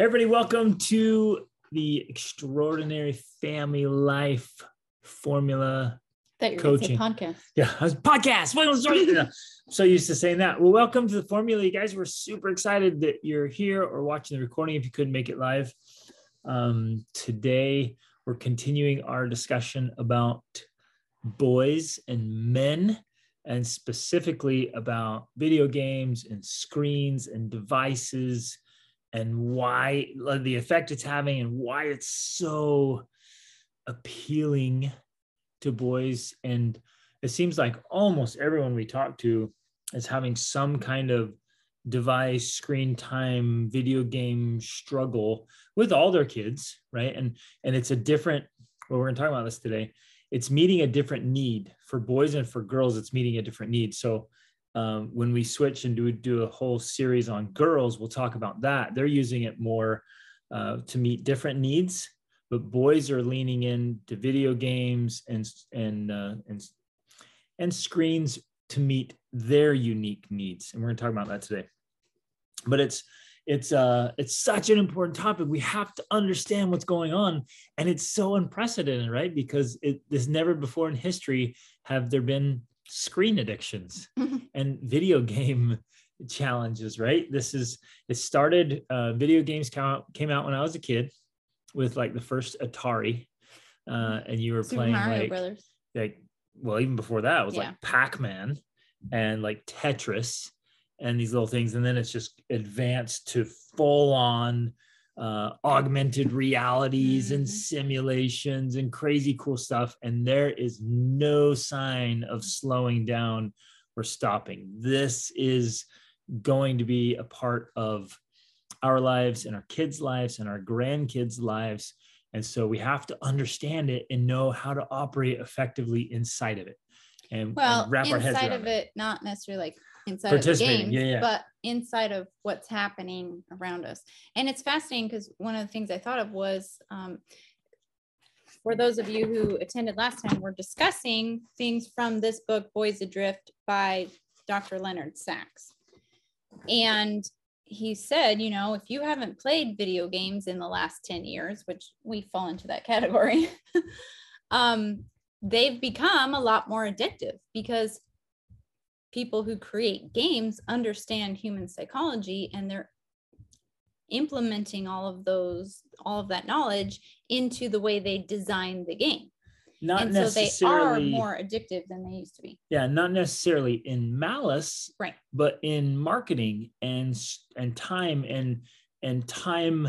everybody, welcome to the Extraordinary Family Life Formula That you're Coaching. podcast. Yeah, podcast. Well. Yeah, so used to saying that. Well, welcome to the formula, you guys. We're super excited that you're here or watching the recording if you couldn't make it live. Um, today, we're continuing our discussion about boys and men, and specifically about video games and screens and devices and why like, the effect it's having and why it's so appealing to boys. And it seems like almost everyone we talk to is having some kind of device screen time video game struggle with all their kids right? And and it's a different well we're going to talk about this today. It's meeting a different need. For boys and for girls it's meeting a different need. So um, when we switch and do do a whole series on girls we'll talk about that. They're using it more uh, to meet different needs but boys are leaning into video games and and uh, and and screens to meet their unique needs and we're going to talk about that today. But it's it's uh it's such an important topic. We have to understand what's going on and it's so unprecedented right? Because it never before in history have there been screen addictions and video game challenges right this is it started uh, video games came out, came out when i was a kid with like the first atari uh, and you were Super playing Mario like Brothers. like well even before that it was Yeah. like pac-man and like tetris and these little things and then it's just advanced to full on uh, augmented realities and Mhm. simulations and crazy cool stuff. And there is no sign of slowing down or stopping. This is going to be a part of our lives and our kids lives and our grandkids lives. And so we have to understand it and know how to operate effectively inside of it and, Well, and wrap our heads inside around of it, not necessarily like inside of the games, yeah, yeah. but inside of what's happening around us. And it's fascinating because one of the things I thought of was um, for those of you who attended last time, we're discussing things from this book, Boys Adrift by Dr. Leonard Sax. And he said, you know, if you haven't played video games in the last 10 years, which we fall into that category, um, they've become a lot more addictive because people who create games understand human psychology and they're implementing all of those all of that knowledge into the way they design the game. Not and so they are necessarily more addictive than they used to be. Yeah not necessarily in malice right. but in marketing and and time and and time.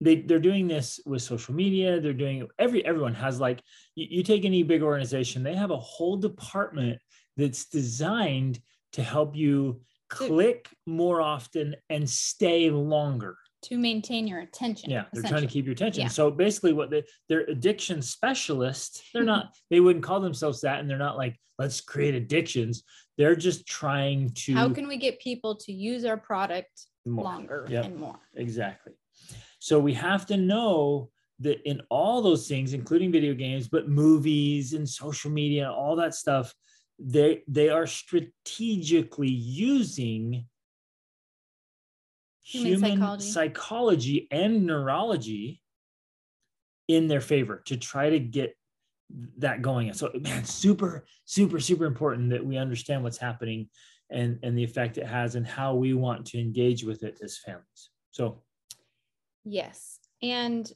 They they're doing this with social media. They're doing every everyone has like you, you take any big organization they have a whole department that's designed to help you click more often and stay longer. To maintain your attention yeah they're trying to keep your attention. Yeah. so basically what they they're addiction specialists. They're not they wouldn't call themselves that and they're not like let's create addictions. They're just trying to how can we get people to use our product more. longer Yep. and more? Exactly. So we have to know that in all those things including video games but movies and social media all that stuff they they are strategically using Human human, psychology. psychology. and neurology in their favor to try to get that going so man super super super important that we understand what's happening and and the effect it has and how we want to engage with it as families so Yes. And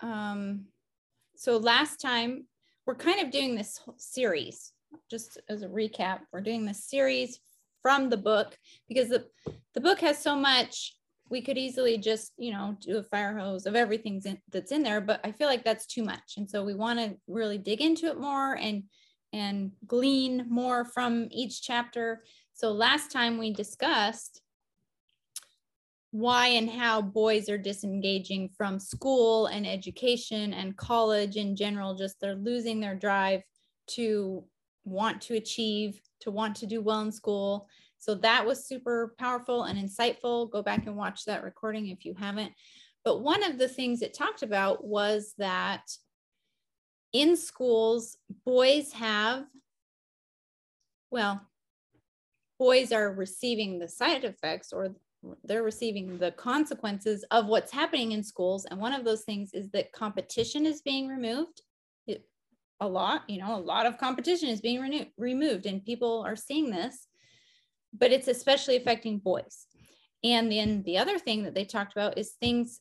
um, so last time we're kind of doing this whole series, just as a recap, we're doing this series from the book because the, the book has so much we could easily just, you know, do a fire hose of everything that's in there, but I feel like that's too much. And so we want to really dig into it more and and glean more from each chapter. So last time we discussed why and how boys are disengaging from school and education and college in general just they're losing their drive to want to achieve to want to do well in school. So that was super powerful and insightful. Go back and watch that recording if you haven't. But one of the things it talked about was that in schools boys have well boys are receiving the side effects or they're receiving the consequences of what's happening in schools. And one of those things is that competition is being removed a lot you know a lot of competition is being removed and people are seeing this but it's especially affecting boys and then the other thing that they talked about is things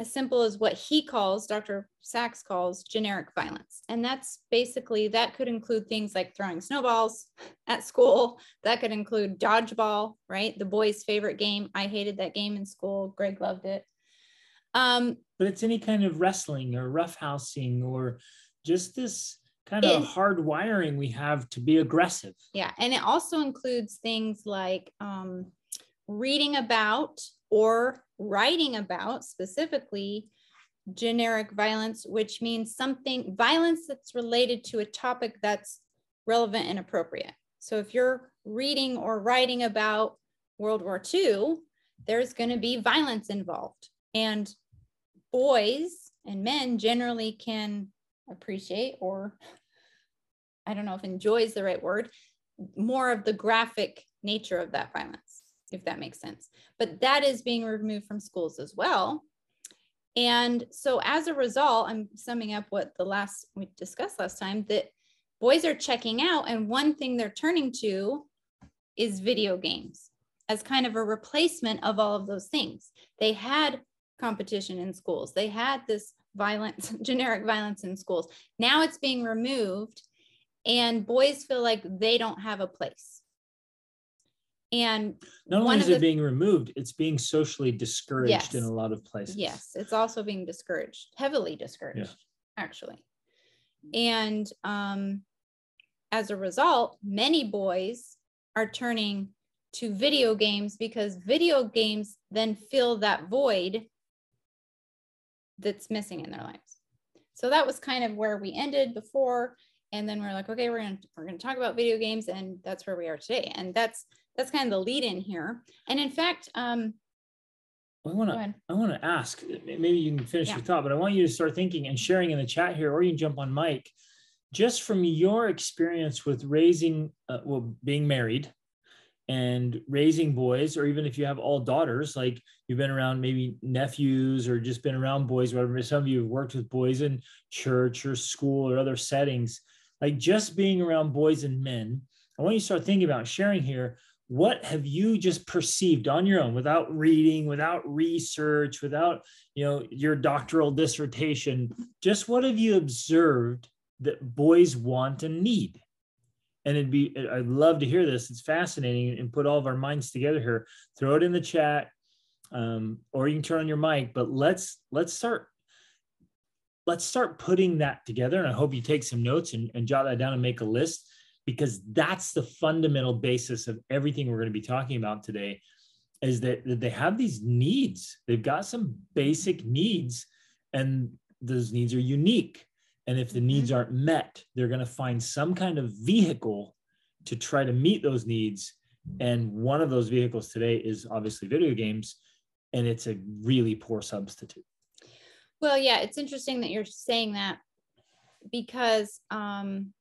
as simple as what he calls, Dr. Sax calls generic violence. And that's basically, that could include things like throwing snowballs at school. That could include dodgeball, right? The boys' favorite game. I hated that game in school. Greg loved it. Um, but it's any kind of wrestling or roughhousing or just this kind of hard wiring we have to be aggressive. Yeah. And it also includes things like um, reading about or writing about specifically generic violence, which means something violence that's related to a topic that's relevant and appropriate. So if you're reading or writing about World War II, there's going to be violence involved. And boys and men generally can appreciate, or I don't know if enjoy is the right word, more of the graphic nature of that violence if that makes sense. But that is being removed from schools as well. And so as a result, I'm summing up what the last we discussed last time that boys are checking out and one thing they're turning to is video games as kind of a replacement of all of those things. They had competition in schools. They had this violence, generic violence in schools. Now it's being removed and boys feel like they don't have a place. And not only is it being removed, it's being socially discouraged yes, in a lot of places. Yes, it's also being discouraged, heavily discouraged, yeah. actually. And um, as a result, many boys are turning to video games because video games then fill that void that's missing in their lives. So that was kind of where we ended before and then we're like okay we're going to we're to talk about video games and that's where we are today and that's that's kind of the lead in here. And in fact, um, I want to I want to ask. Maybe you can finish yeah. your thought, but I want you to start thinking and sharing in the chat here, or you can jump on mic. Just from your experience with raising, uh, well, being married and raising boys, or even if you have all daughters, like you've been around maybe nephews or just been around boys, whatever. Some of you have worked with boys in church or school or other settings. Like just being around boys and men, I want you to start thinking about sharing here what have you just perceived on your own without reading without research without you know your doctoral dissertation just what have you observed that boys want and need and it'd be i'd love to hear this. It's fascinating and put all of our minds together here. Throw it in the chat um, or you can turn on your mic but let's let's start let's start putting that together and i hope you take some notes and, and jot that down and make a list because that's the fundamental basis of everything we're going to be talking about today is that, that they have these needs. They've got some basic needs and those needs are unique and if the needs mm-hmm. aren't met they're going to find some kind of vehicle to try to meet those needs and one of those vehicles today is obviously video games and it's a really poor substitute well yeah it's interesting that you're saying that because um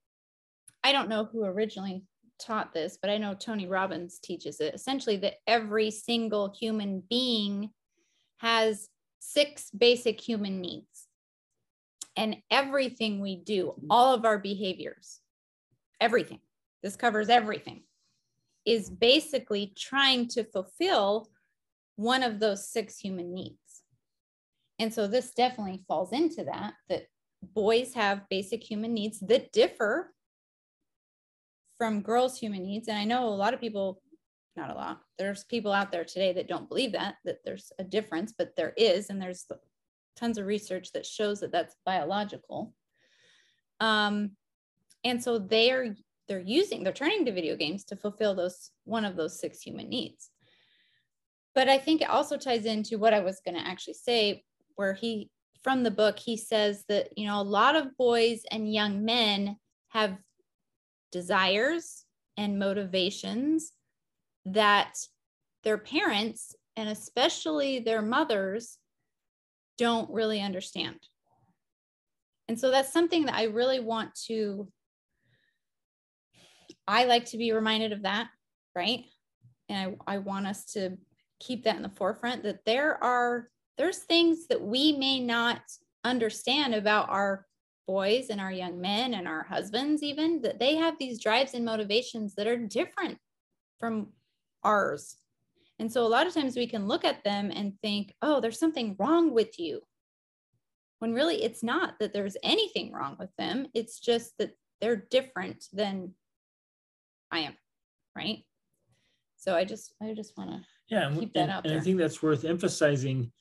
I don't know who originally taught this, but I know Tony Robbins teaches it essentially that every single human being has six basic human needs. And everything we do, all of our behaviors, everything, this covers everything, is basically trying to fulfill one of those six human needs. And so this definitely falls into that, that boys have basic human needs that differ from girls' human needs. And I know a lot of people, not a lot, there's people out there today that don't believe that, that there's a difference, but there is. And there's tons of research that shows that that's biological. Um, and so they are they're using they're turning to video games to fulfill those one of those six human needs but i think it also ties into what i was going to actually say where he from the book he says that you know a lot of boys and young men have desires and motivations that their parents and especially their mothers don't really understand. And so that's something that I really want to, I like to be reminded of that, right? and I, I want us to keep that in the forefront that there are there's things that we may not understand about our boys and our young men and our husbands even that they have these drives and motivations that are different from ours and so a lot of times we can look at them and think oh there's something wrong with you when really it's not that there's anything wrong with them it's just that they're different than i am right? So i just i just want to yeah and, keep that and, out and i think that's worth emphasizing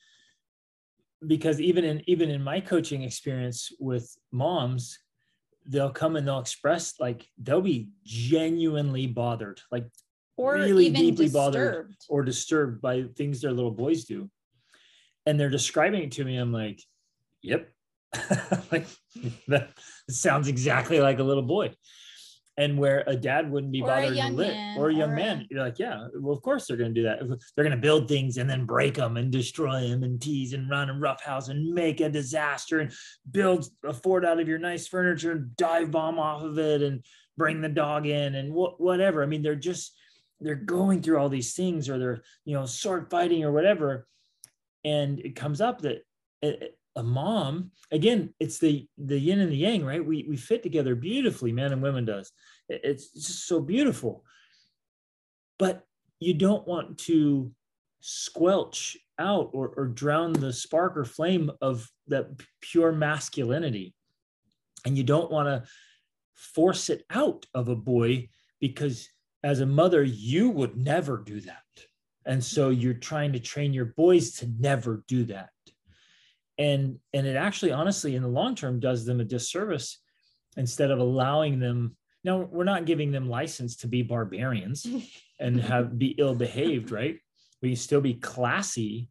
because even in even in my coaching experience with moms they'll come and they'll express like they'll be genuinely bothered. Like or really even deeply bothered or disturbed by things their little boys do. And they're describing it to me i'm like yep. Like that sounds exactly like a little boy. And where a dad wouldn't be Or bothered to man, or a young or a- man you're like yeah well of course they're going to do that. They're going to build things and then break them and destroy them and tease and run and roughhouse and make a disaster and build a fort out of your nice furniture and dive bomb off of it and bring the dog in and wh- whatever. I mean they're just they're going through all these things or they're you know sword fighting or whatever. And it comes up that a, mom again it's the the yin and the yang right? We we fit together beautifully man and women does. It- it's just so beautiful. But you don't want to squelch out or, or drown the spark or flame of that pure masculinity. And you don't want to force it out of a boy because as a mother you would never do that. And so you're trying to train your boys to never do that. And and it actually honestly in the long term does them a disservice instead of allowing them now we're not giving them license to be barbarians and have be ill behaved right? We can still be classy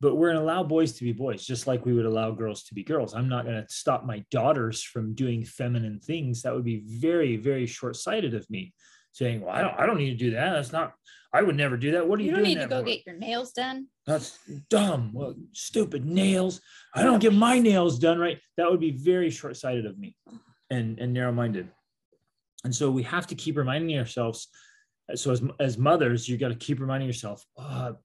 but we're going to allow boys to be boys just like we would allow girls to be girls. I'm not going to stop my daughters from doing feminine things. That would be very very short-sighted of me saying well i don't i don't need to do that. That's not i would never do that. What are you, you don't need to go for? get your nails done. That's dumb. Well stupid nails. I don't get my nails done right. That would be very short-sighted of me and and narrow-minded. And so we have to keep reminding ourselves so as, as mothers you got to keep reminding yourself oh,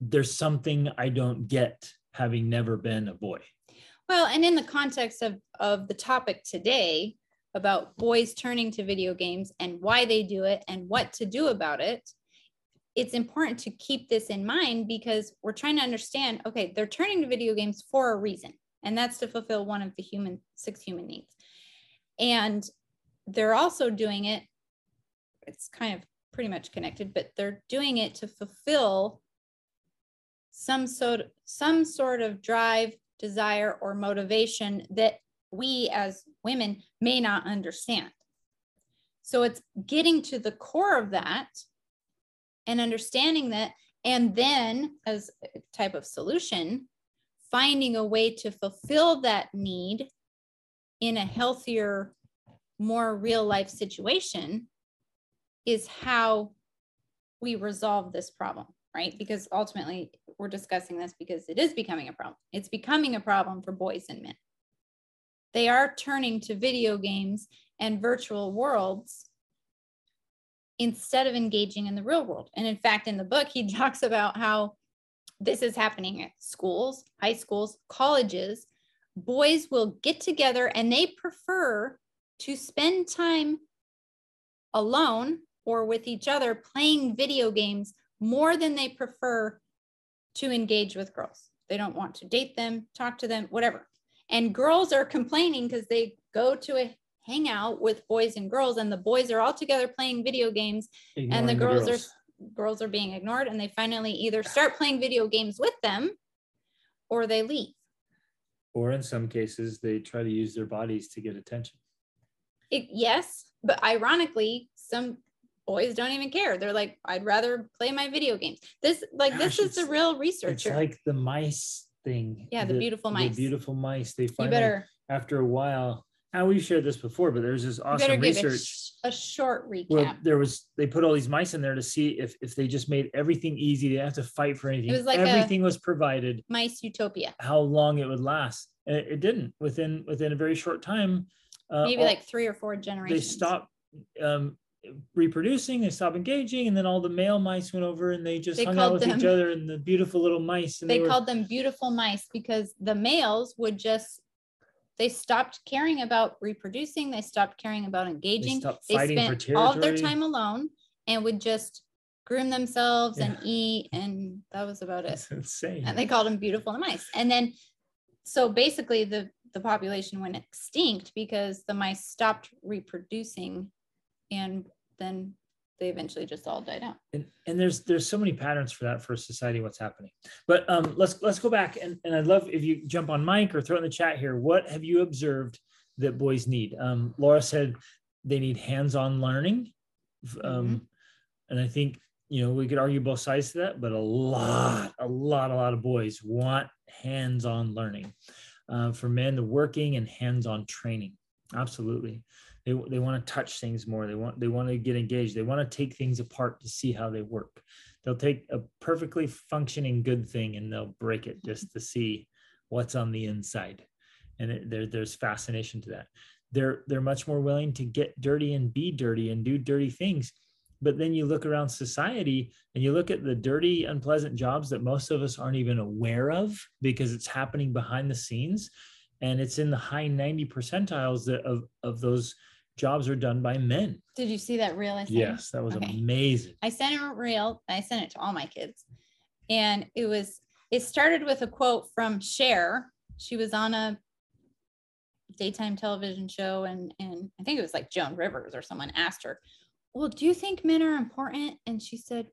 there's something i don't get having never been a boy. Well, and in the context of of the topic today about boys turning to video games and why they do it and what to do about it, it's important to keep this in mind because we're trying to understand, okay, they're turning to video games for a reason, and that's to fulfill one of the human six human needs. And they're also doing it it's kind of pretty much connected, but they're doing it to fulfill some sort some sort of drive desire or motivation that we as women may not understand. So it's getting to the core of that and understanding that, and then as a type of solution, finding a way to fulfill that need in a healthier, more real life situation is how we resolve this problem, right? Because ultimately, we're discussing this because it is becoming a problem. It's becoming a problem for boys and men. They are turning to video games and virtual worlds instead of engaging in the real world. And in fact, in the book, he talks about how this is happening at schools, high schools, colleges. Boys will get together and they prefer to spend time alone or with each other playing video games more than they prefer to engage with girls. They don't want to date them, talk to them, whatever. And girls are complaining because they go to a hangout with boys and girls, and the boys are all together playing video games, and the Ignoring girls, are girls are being ignored, and they finally either start playing video games with them or they leave. or in some cases they try to use their bodies to get attention It, yes, but ironically, some boys don't even care. They're like, I'd rather play my video games. This, like, Gosh, this is the it's- real it's researcher. like the mice thing Yeah, the beautiful mice. the beautiful mice they you finally better, after a while and we've shared this before but there's this awesome give a, research sh- a short recap. where there was they put all these mice in there to see if if they just made everything easy they have to fight for anything It was like everything was provided Mice Utopia. how long it would last and it, it didn't within within a very short time uh, Maybe all- like three or four generations. they stopped um reproducing, they stopped engaging, and then all the male mice went over and they just They hung out with each other and the beautiful little mice. And they they, were, called them beautiful mice because the males would just they stopped caring about reproducing they stopped caring about engaging stopped they, spent all of their time alone and would just groom themselves and eat and that was about it insane. and they called them beautiful mice and then so basically the the population went extinct because the mice stopped reproducing and then they eventually just all died out. And, and there's there's so many patterns for that for society what's happening. But um let's let's go back and, and i'd love if you jump on mic or throw in the chat here. What have you observed that boys need? Um laura said they need hands-on learning. Um and i think you know we could argue both sides to that but a lot a lot a lot of boys want hands-on learning. Uh, for men the working and hands-on training. Absolutely they, they want to touch things more. They want they want to get engaged. They want to take things apart to see how they work. They'll take a perfectly functioning good thing and they'll break it just to see what's on the inside. And it, there, there's fascination to that. They're they're much more willing to get dirty and be dirty and do dirty things. But then you look around society and you look at the dirty unpleasant jobs that most of us aren't even aware of because it's happening behind the scenes. And it's in the high 90 percentiles of, of those jobs are done by men did you see that reel I sent yes that was Okay. amazing I sent a reel. I sent it to all my kids. And it was, it started with a quote from Cher. She was on a daytime television show and and I think it was like Joan Rivers or someone asked her, "Well, do you think men are important?" And she said,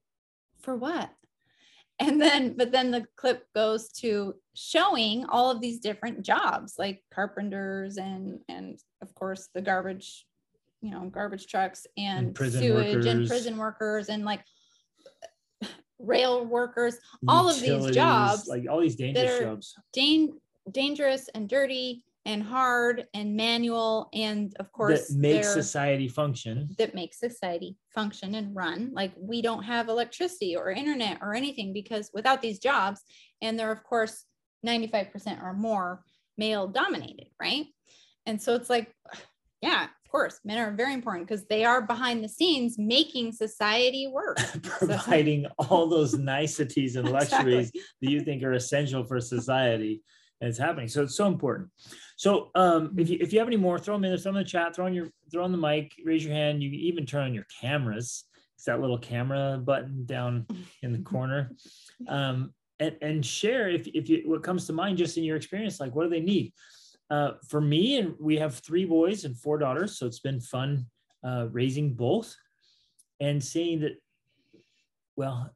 "For what?" And then but then the clip goes to showing all of these different jobs like carpenters and and of course the garbage you know garbage trucks and, prison sewage and prison workers and like rail workers all of these jobs like all these dangerous jobs. dan- dangerous and dirty and hard and manual and of course that make they're- society function. that make society function and run. Like we don't have electricity or internet or anything because without these jobs and they're of course 95% or more male dominated right? And so it's like yeah course men are very important because they are behind the scenes making society work. Providing all those niceties and Exactly. luxuries that you think are essential for society and it's happening. So it's so important. So um if you if you have any more throw them in throw them in the chat throw on your throw on the mic raise your hand. You can even turn on your cameras. It's that little camera button down in the corner. Um and and share if if you what comes to mind just in your experience like what do they need uh for me and we have three boys and four daughters so it's been fun uh raising both and seeing that well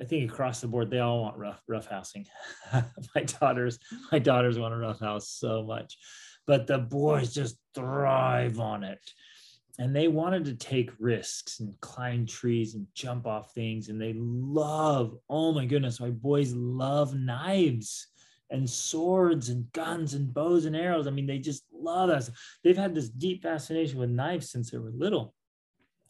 i think across the board they all want rough rough housing. My daughters my daughters want a rough house so much but the boys just thrive on it. And they wanted to take risks and climb trees and jump off things and they love oh my goodness my boys love knives and swords and guns and bows and arrows. I mean they just love us they've had this deep fascination with knives since they were little.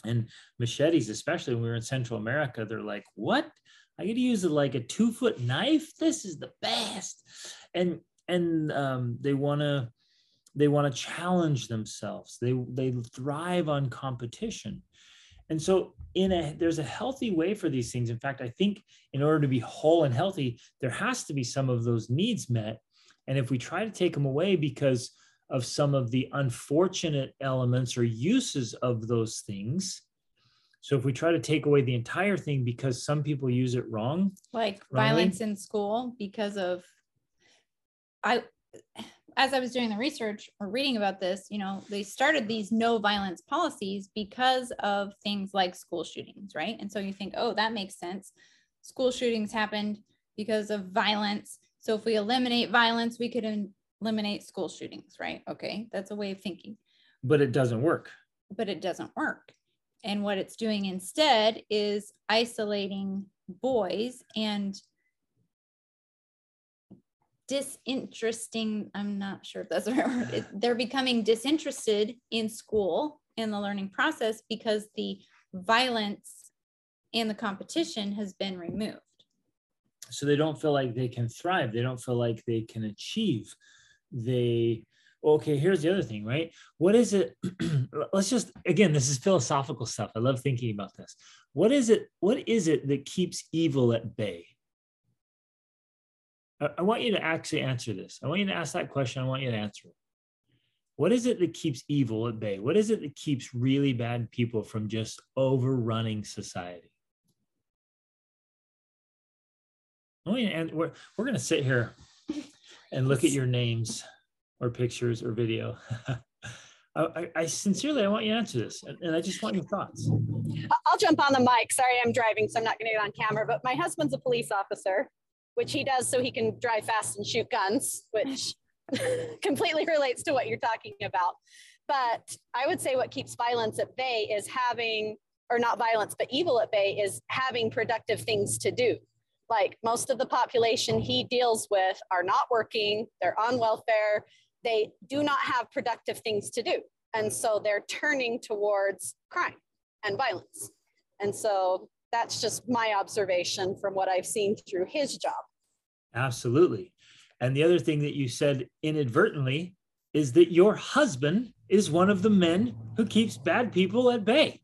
And machetes especially when we were in central america they're like what? I get to use like a two foot knife? This is the best. And and um, they want to they want to challenge themselves. They they thrive on competition and so in a there's a healthy way for these things in fact i think in order to be whole and healthy there has to be some of those needs met and if we try to take them away because of some of the unfortunate elements or uses of those things so if we try to take away the entire thing because some people use it wrong like Riley? violence in school because of i as i was doing the research or reading about this you know they started these no violence policies because of things like school shootings right? And so you think oh that makes sense. School shootings happened because of violence. So if we eliminate violence we could eliminate school shootings right? Okay that's a way of thinking. But it doesn't work. But it doesn't work. And what it's doing instead is isolating boys and disinteresting. I'm not sure if that's the right word. They're becoming disinterested in school in the learning process because the violence and the competition has been removed. so they don't feel like they can thrive they don't feel like they can achieve they okay, here's the other thing, right? What is it? let's just again, this is philosophical stuff. I love thinking about this. What is it? What is it that keeps evil at bay? I, I want you to actually answer this. I want you to ask that question. I want you to answer it. What is it that keeps evil at bay? What is it that keeps really bad people from just overrunning society? Oh, yeah, and we're, we're going to sit here and look at your names or pictures or video. I, I, sincerely, I want you to answer this, and, and I just want your thoughts. I'll jump on the mic. Sorry, I'm driving, so I'm not going to get on camera. But my husband's a police officer, which he does so he can drive fast and shoot guns, which completely relates to what you're talking about. But I would say what keeps violence at bay is having, or not violence, but evil at bay is having productive things to do. Like most of the population he deals with are not working, they're on welfare, they do not have productive things to do. And so they're turning towards crime and violence. And so that's just my observation from what I've seen through his job. Absolutely. And the other thing that you said inadvertently is that your husband is one of the men who keeps bad people at bay.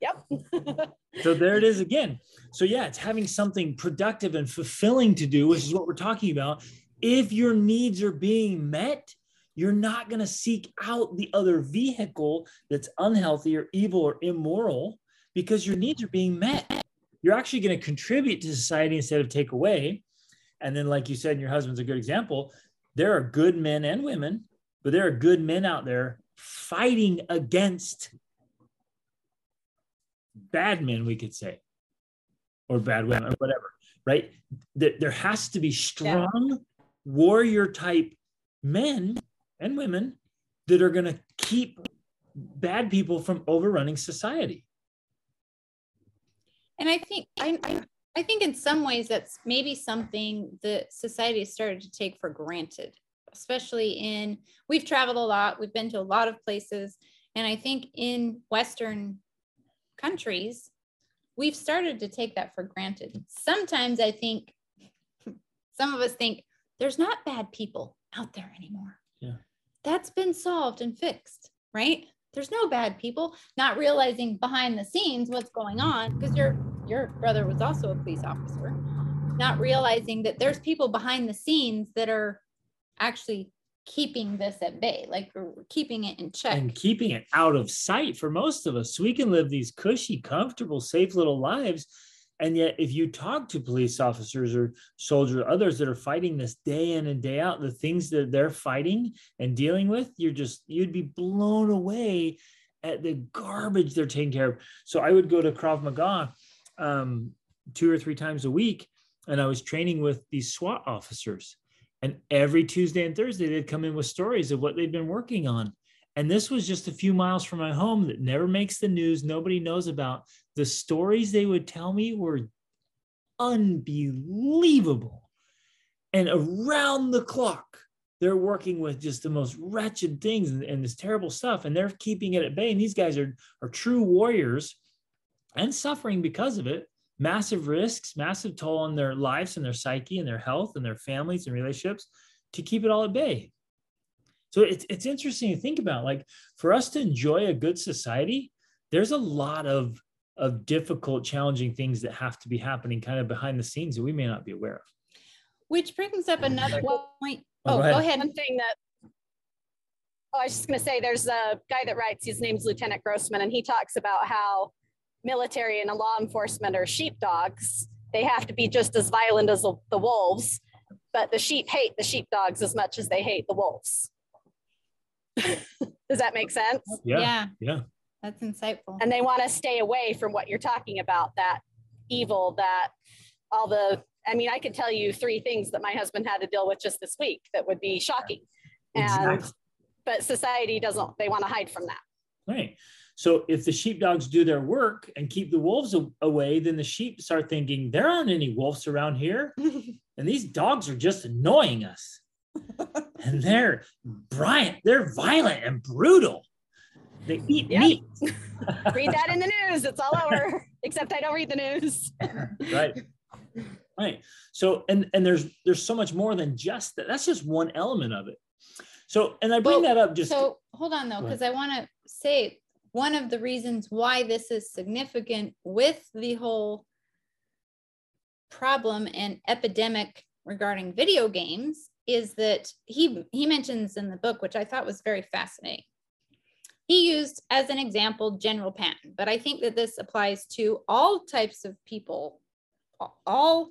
Yep. so there it is again. So, yeah, it's having something productive and fulfilling to do, which is what we're talking about. If your needs are being met, you're not going to seek out the other vehicle that's unhealthy or evil or immoral because your needs are being met. You're actually going to contribute to society instead of take away. And then, like you said, your husband's a good example. There are good men and women, but there are good men out there fighting against bad men, we could say, or bad women, or whatever, right? There has to be strong yeah. warrior type men and women that are going to keep bad people from overrunning society. And I think I, I, I think in some ways that's maybe something that society has started to take for granted, especially in we've traveled a lot, we've been to a lot of places, and I think in Western countries, we've started to take that for granted. Sometimes I think some of us think there's not bad people out there anymore. Yeah. That's been solved and fixed, right? There's no bad people, not realizing behind the scenes what's going on because your your brother was also a police officer, not realizing that there's people behind the scenes that are actually keeping this at bay, like keeping it in check and keeping it out of sight for most of us. so We can live these cushy, comfortable, safe little lives and yet, if you talk to police officers or soldiers, others that are fighting this day in and day out, the things that they're fighting and dealing with, you're just, you'd be blown away at the garbage they're taking care of. So I would go to Krav Maga um, two or three times a week, and I was training with these SWAT officers. And every Tuesday and Thursday, they'd come in with stories of what they'd been working on. And this was just a few miles from my home that never makes the news, nobody knows about. The stories they would tell me were unbelievable. And around the clock, they're working with just the most wretched things and, and, this terrible stuff, and they're keeping it at bay. And these guys are, are true warriors and suffering because of it. Massive risks, massive toll on their lives and their psyche and their health and their families and relationships to keep it all at bay. So it's it's interesting to think about. Like for us to enjoy a good society, there's a lot of of difficult, challenging things that have to be happening kind of behind the scenes that we may not be aware of. Which brings up another point. Oh, oh go, ahead. One thing that oh, I was just going to say, there's a guy that writes. His name's Lieutenant Grossman, and he talks about how military and law enforcement are sheepdogs. They have to be just as violent as the, the wolves, but the sheep hate the sheepdogs as much as they hate the wolves. Does that make sense? Yeah. Yeah. Yeah. That's insightful. And they want to stay away from what you're talking about that evil, that all the, I mean, I could tell you three things that my husband had to deal with just this week that would be shocking. Exactly. And, but society doesn't, they want to hide from that. Right. So if the sheepdogs do their work and keep the wolves away, then the sheep start thinking there aren't any wolves around here. and these dogs are just annoying us and they're Brian, they're violent and brutal. They eat yep. meat. read that in the news. It's all over. Except I don't read the news. right. Right. So and and there's there's so much more than just that. That's just one element of it. So, and I bring Well, that up just so hold on though, because I want to say one of the reasons why this is significant with the whole problem and epidemic regarding video games is that he he mentions in the book, which I thought was very fascinating. He used as an example General Patton, but I think that this applies to all types of people, all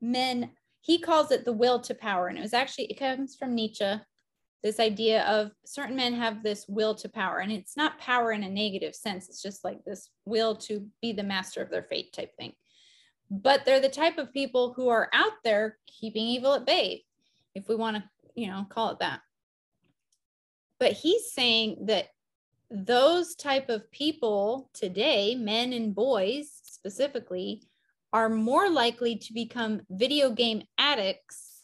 men. He calls it the will to power, and it was actually it comes from Nietzsche this idea of certain men have this will to power and it's not power in a negative sense it's just like this will to be the master of their fate type thing but they're the type of people who are out there keeping evil at bay if we want to you know call it that. But he's saying that those type of people today men and boys specifically are more likely to become video game addicts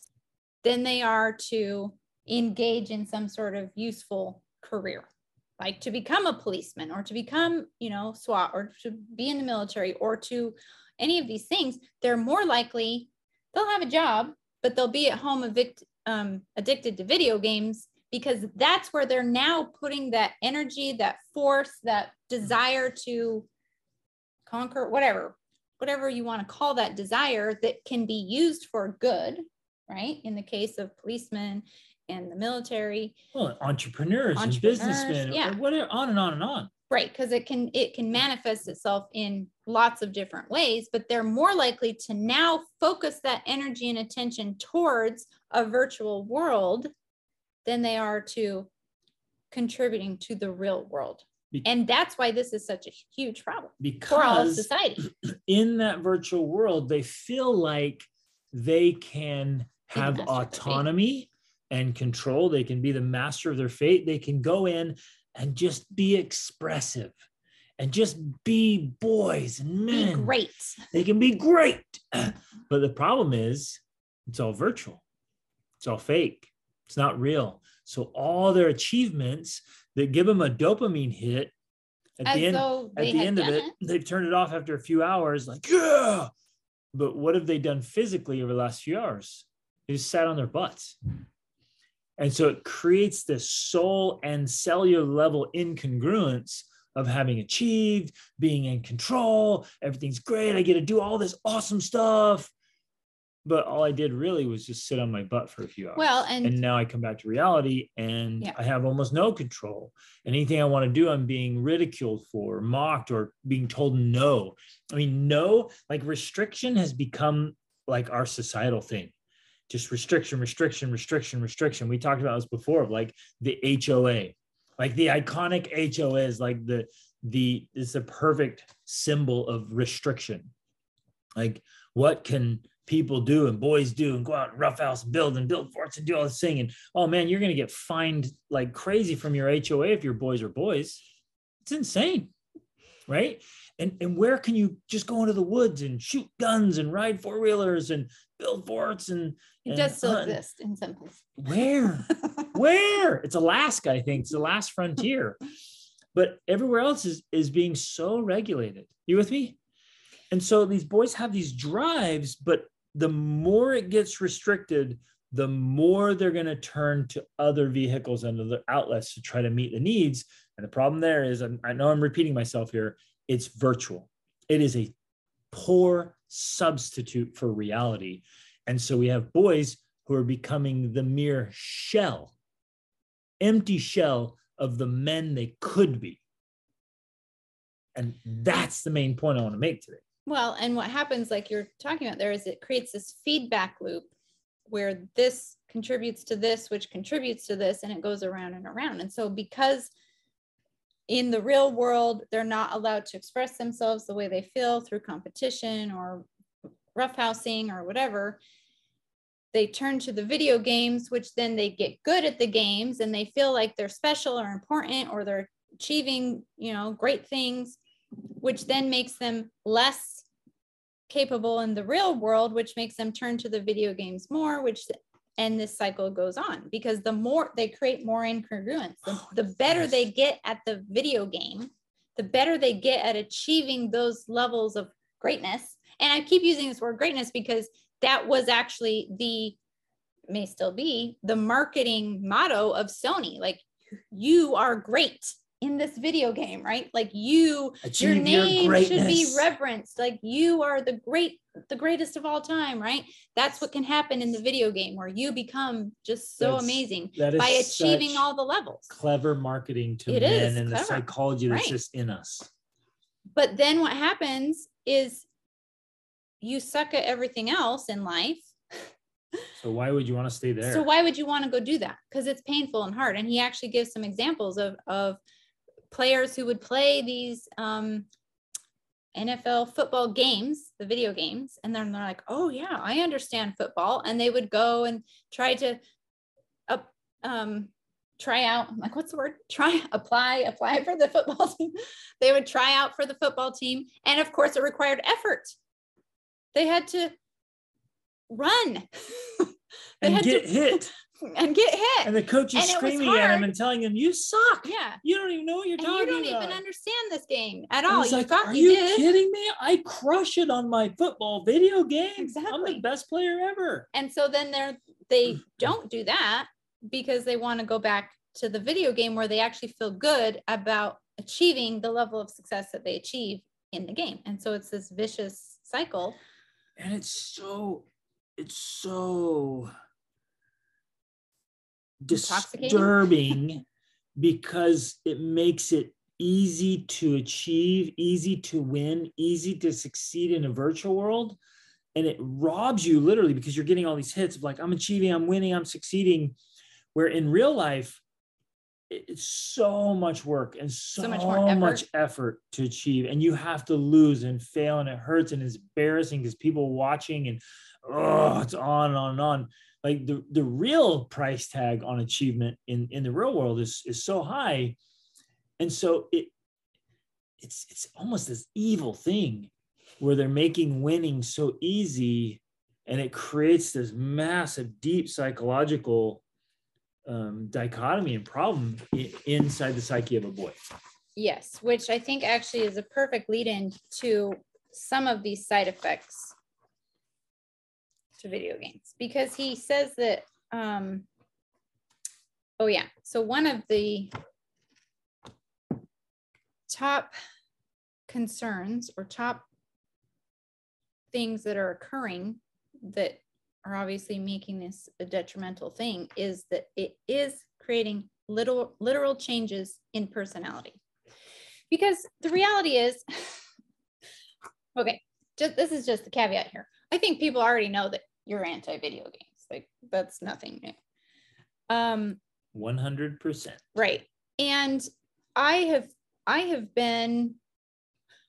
than they are to engage in some sort of useful career. Like to become a policeman or to become you know SWAT or to be in the military or to any of these things they're more likely they'll have a job but they'll be at home evict, um, addicted to video games because that's where they're now putting that energy that force that desire to conquer whatever whatever you want to call that desire that can be used for good right in the case of policemen and the military well, entrepreneurs, and businessmen, yeah. whatever, on and on and on. Right because it can it can manifest itself in lots of different ways but they're more likely to now focus that energy and attention towards a virtual world than they are to contributing to the real world Be- and that's why this is such a huge problem for all of Because society in that virtual world, they feel like they can have master of their fate. autonomy and control. They can be the master of their fate. They can go in and just be expressive and just be boys and be men. great They can be great. But the problem is, it's all virtual, it's all fake, it's not real. So all their achievements that give them a dopamine hit at as the end, at the end of done it, they've turned it off after a few hours, like, yeah. But what have they done physically over the last few hours? They just sat on their butts. And so it creates this soul and cellular level incongruence of having achieved, being in control, everything's great. I get to do all this awesome stuff. But all I did really was just sit on my butt for a few hours. well and, and now I come back to reality and Yeah. I have almost no control. Anything I want to do, I'm being ridiculed for, mocked, or being told no. I mean, no, like restriction has become like our societal thing. Just restriction, restriction, restriction, restriction. We talked about this before, of like the HOA, like the iconic HOA is like the the is a perfect symbol of restriction. Like what can people do and boys do and go out and roughhouse and build and build forts and do all this thing and oh man you're to get fined like crazy from your hoa if your boys are boys it's insane right and and where can you just go into the woods and shoot guns and ride four-wheelers and build forts and it and does still hunt? exist in some places. Where? Where? It's alaska i think. It's the last frontier. But everywhere else is is being so regulated. You with me? And so these boys have these drives but the more it gets restricted the more they're going to turn to other vehicles and other outlets to try to meet the needs. And the problem there is and i know i'm repeating myself here it's virtual. It is a poor substitute for reality and so we have boys who are becoming the mere shell, empty shell of the men they could be. And that's the main point I want to make today. Well, and what happens, like you're talking about there, is it creates this feedback loop where this contributes to this, which contributes to this, and it goes around and around. And so, because in the real world, they're not allowed to express themselves the way they feel through competition or roughhousing or whatever, they turn to the video games, which then they get good at the games and they feel like they're special or important or they're achieving, you know, great things, which then makes them less capable in the real world, which makes them turn to the video games more, which and this cycle goes on because the more they create more incongruence, the, Oh, the better yes. they get at the video game, the better they get at achieving those levels of greatness. And I keep using this word greatness because that was actually the may still be the marketing motto of Sony. Like you are great in this video game, right? Like you, Achieve your name should be reverenced. Like you are the great, the greatest of all time, right? That's what can happen in the video game where you become just so That's- amazing by achieving all the levels. clever marketing to It men is and the psychology that's Right. just in us. But then what happens is you suck at everything else in life. So why would you want to stay there? So why would you want to go do that? Because it's painful and hard. And he actually gives some examples of of players who would play these um, NFL football games, the video games, and then they're like, "Oh yeah, I understand football," and they would go and try to up um, try out. I'm like, what's the word? Try apply apply for the football team. they would try out for the football team, and of course, it required effort. They had to run. they and had get to hit. And get hit. And the coach is And screaming at him and telling him, You suck. yeah. You don't even know what you're And talking about. you don't about. even understand this game at all. he's You like, thought Are you, you did. kidding me? I crush it on my football video game. I'm the best player ever. And so then they're they mm-hmm. don't do that because they want to go back to the video game where they actually feel good about achieving the level of success that they achieve in the game. And so it's this vicious cycle. And it's so, it's so? Disturbing because it makes it easy to achieve, easy to win, easy to succeed in a virtual world. And it robs you literally because you're getting all these hits of like, I'm achieving, I'm winning, I'm succeeding. Where in real life, it's so much work and so, So much more much effort to achieve. And you have to lose and fail, and it hurts and it's embarrassing because people watching and oh, it's on and on and on. Like the, the real price tag on achievement in, in the real world is, is so high. And so it it's it's almost this evil thing where they're making winning so easy and it creates this massive deep psychological um, dichotomy and problem i- inside the psyche of a boy Yes, which I think actually is a perfect lead in to some of these side effects to video games because he says that um oh yeah. So one of the top concerns or top things that are occurring that are obviously making this a detrimental thing is that it is creating little literal changes in personality. Because the reality is okay just this is just the caveat here. I think people already know that you're anti-video games. Like that's nothing new. Um 100% right. And i have i have been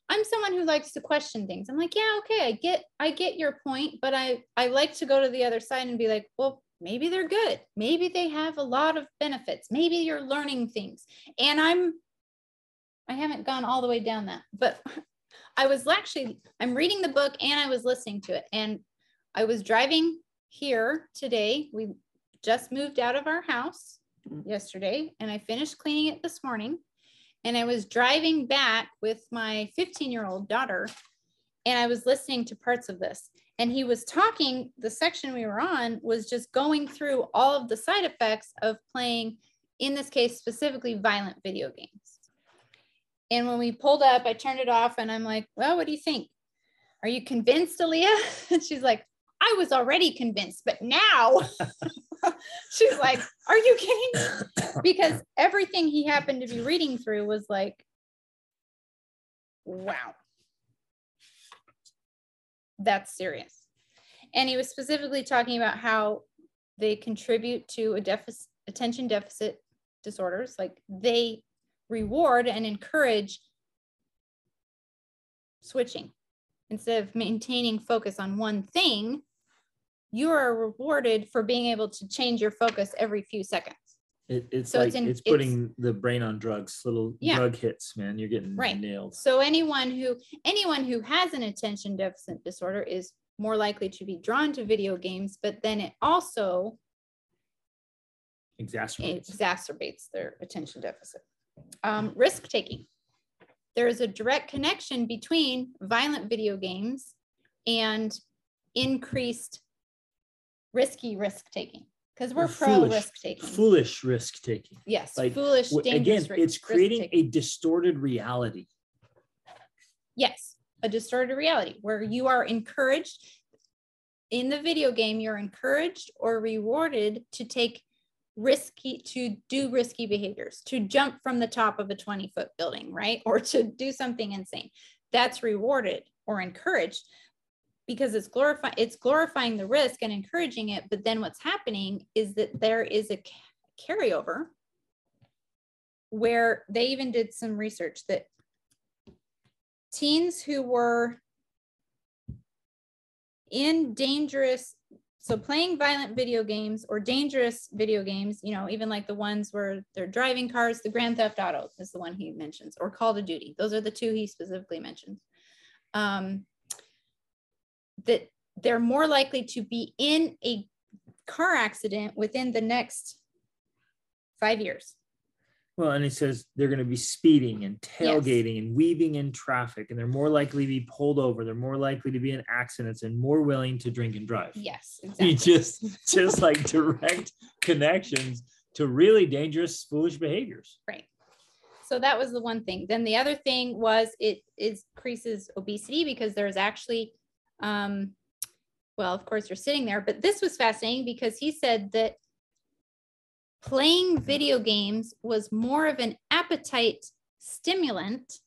i'm someone who likes to question things. I'm like yeah okay i get i get your point but i i like to go to the other side and be like well maybe they're good. Maybe they have a lot of benefits. Maybe you're learning things. And i'm i haven't gone all the way down that but i was actually i'm reading the book and i was listening to it. And i was driving here today we just moved out of our house mm-hmm. yesterday and I finished cleaning it this morning. And I was driving back with my 15 year old daughter and I was listening to parts of this. And he was talking, the section we were on was just going through all of the side effects of playing, in this case, specifically violent video games. And when we pulled up, I turned it off and I'm like, well, what do you think? Are you convinced, Aaliyah? And she's like, I was already convinced, but now she's like, Are you kidding me? Because everything he happened to be reading through was like, Wow, that's serious. And he was specifically talking about how they contribute to a deficit, attention deficit disorders. Like they reward and encourage switching instead of maintaining focus on one thing you are rewarded for being able to change your focus every few seconds it, it's So like it's it's, in- it's- putting the brain on drugs little Yeah. drug hits man you're getting Right. nailed so anyone who anyone who has an attention deficit disorder is more likely to be drawn to video games but then it also exacerbates exacerbates their attention deficit. Um, risk taking. There is a direct connection between violent video games and increased risky risk taking. Because we're pro risk taking. Foolish risk taking. yes, like, foolish, dangerous. Again, it's creating a distorted reality. yes, a distorted reality where you are encouraged in the video game, you're encouraged or rewarded to take risky, to do risky behaviors, to jump from the top of a 20 foot building, right? Or to do something insane. That's rewarded or encouraged because it's glorifying it's glorifying the risk and encouraging it but then what's happening is that there is a carryover where they even did some research that teens who were in dangerous so playing violent video games or dangerous video games you know even like the ones where they're driving cars the grand theft auto is the one he mentions or call of duty. Those are the two he specifically mentions. Um, that they're more likely to be in a car accident within the next five years Well, and it says they're going to be speeding and tailgating and weaving in traffic, and they're more likely to be pulled over. They're more likely to be in accidents and more willing to drink and drive. yes You exactly just, just like direct connections to really dangerous, foolish behaviors. Right. So that was the one thing. Then the other thing was it increases obesity because there's actually, um, well, of course you're sitting there, but this was fascinating because he said that playing video games was more of an appetite stimulant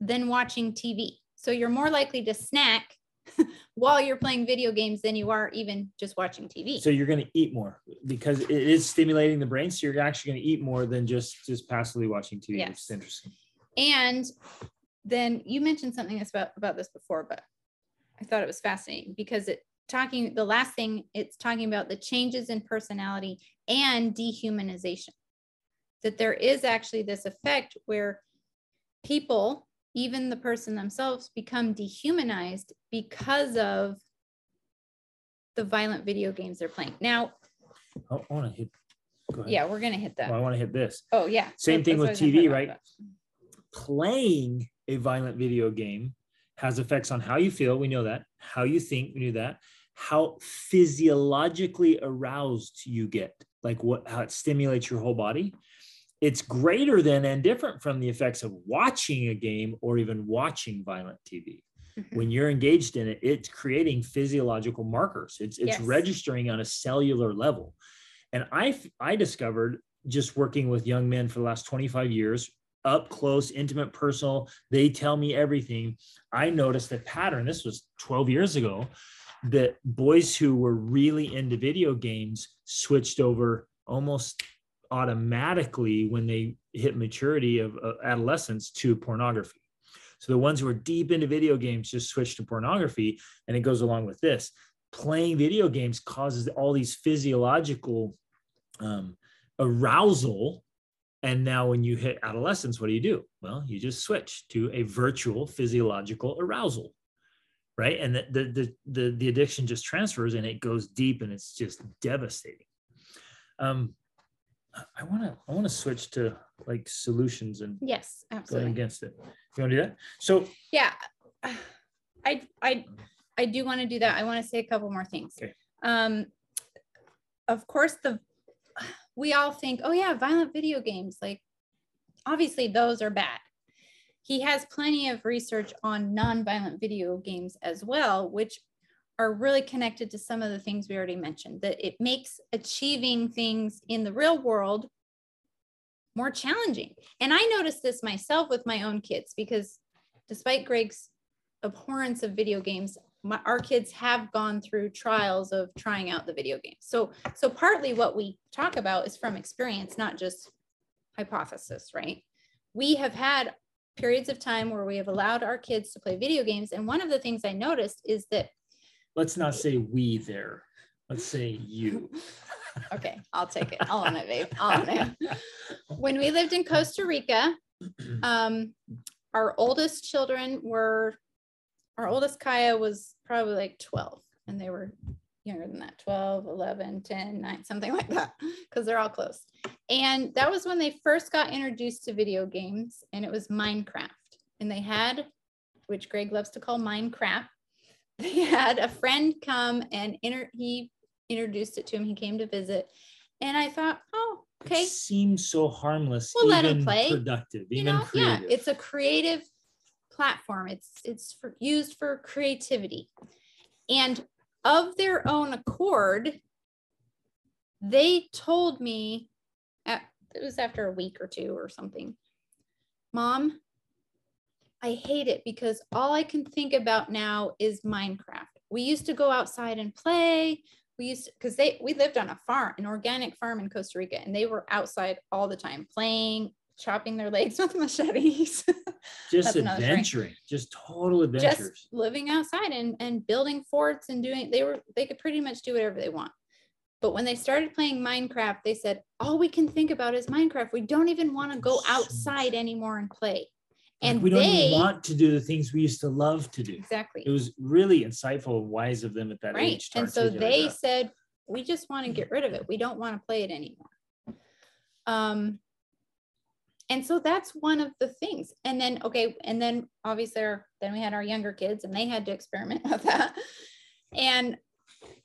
than watching TV. So you're more likely to snack while you're playing video games than you are even just watching TV. So you're going to eat more because it is stimulating the brain. So you're actually going to eat more than just just passively watching TV. Which Yes. is interesting. And then you mentioned something that's about, about this before, but I thought it was fascinating because it talking the last thing it's talking about the changes in personality and dehumanization. That there is actually this effect where people, even the person themselves, become dehumanized because of the violent video games they're playing. Now, oh, I want to hit. Go ahead. yeah, we're gonna hit that. Well, I want to hit this. Oh, yeah. Same thing that's with what I was gonna TV, right? playing a violent video game has effects on how you feel. We know that. How you think. We knew that. How physiologically aroused you get, like what how it stimulates your whole body. It's greater than and different from the effects of watching a game or even watching violent TV. Mhm. When you're engaged in it, it's creating physiological markers. It's it's Yes. registering on a cellular level. And I I discovered just working with young men for the last 25 years, up close, intimate, personal. They tell me everything. I noticed a pattern. This was 12 years ago that boys who were really into video games switched over almost automatically when they hit maturity of uh, adolescence to pornography. So the ones who are deep into video games just switch to pornography. And it goes along with this playing video games causes all these physiological um, arousal and now when you hit adolescence, what do you do? Well, you just switch to a virtual physiological arousal. Right. And the the the the, the addiction just transfers and it goes deep and it's just devastating. Um I want to I want to switch to like solutions and Yes, absolutely. against it. You want to do that? So yeah i i i do want to do that i want to say a couple more things Okay. um of course the we all think oh yeah violent video games like obviously those are bad. He has plenty of research on non-violent video games as well which are really connected to some of the things we already mentioned that it makes achieving things in the real world more challenging. And i noticed this myself with my own kids because despite Greg's abhorrence of video games, my, our kids have gone through trials of trying out the video games. So, so partly what we talk about is from experience, not just hypothesis, right? We have had periods of time where we have allowed our kids to play video games. And one of the things I noticed is that, let's not say we there. Let's say you. okay, I'll take it. I'll own it, babe. I'll own it. When we lived in Costa Rica, um, our oldest children were our oldest kaya was probably like 12 and they were younger than that 12 11 10 9 something like that because they're all close and that was when they first got introduced to video games and it was minecraft and they had which greg loves to call minecraft they had a friend come and inter- he introduced it to him. He came to visit. And I thought, oh, okay. It seems so harmless. We'll let even play. Productive, You even know, yeah, it's a creative platform. It's it's for, used for creativity. And of their own accord, they told me at, it was after a week or two or something. Mom, I hate it because all I can think about now is Minecraft. We used to go outside and play. We used because they we lived on a farm, an organic farm in Costa Rica, and they were outside all the time playing, chopping their legs with machetes, just adventuring, just total adventures. just living outside and, and building forts and doing they were they could pretty much do whatever they want. But when they started playing Minecraft, they said, all we can think about is Minecraft. We don't even want to go outside anymore and play. Like, And we don't they even want to do the things we used to love to do. exactly It was really insightful and wise of them at that right age. and so they that. said we just want to get rid of it we don't want to play it anymore um and so that's one of the things. And then okay and then obviously our, then we had our younger kids and they had to experiment with that. And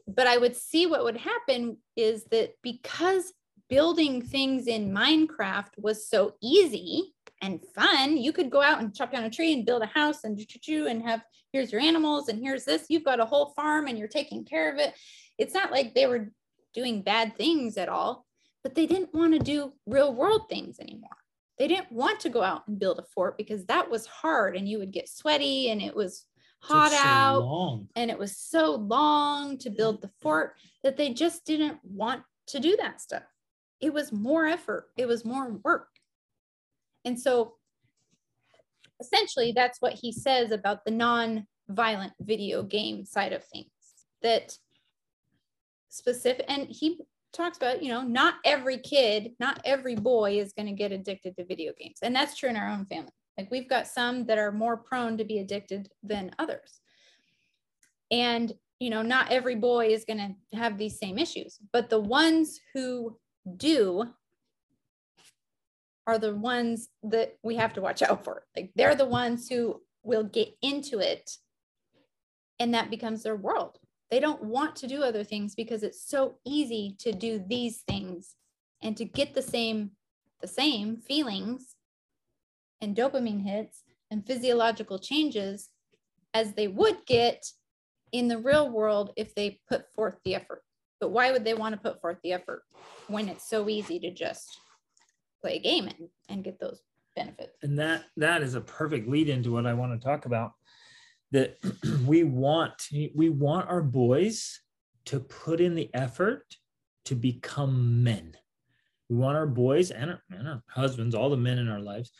but i would see what would happen is that because building things in minecraft was so easy and fun you could go out and chop down a tree and build a house and and have here's your animals and here's this. You've got a whole farm and you're taking care of it. It's not like they were doing bad things at all but they didn't want to do real world things anymore they didn't want to go out and build a fort because that was hard and you would get sweaty and it was hot so out long. and it was so long to build the fort that they just didn't want to do that stuff. It was more effort, it was more work. And so essentially, that's what he says about the non violent video game side of things that specific, and he talks about, you know, not every kid, not every boy is going to get addicted to video games. And that's true in our own family. Like we've got some that are more prone to be addicted than others. And, you know, not every boy is going to have these same issues, but the ones who do are the ones that we have to watch out for. Like they're the ones who will get into it and that becomes their world. They don't want to do other things because it's so easy to do these things and to get the same the same feelings and dopamine hits and physiological changes as they would get in the real world if they put forth the effort. But why would they want to put forth the effort when it's so easy to just play a game and, and get those benefits? and that that is a perfect lead into what I want to talk about. That we want we want our boys to put in the effort to become men. We want our boys and our, and our husbands, all the men in our lives,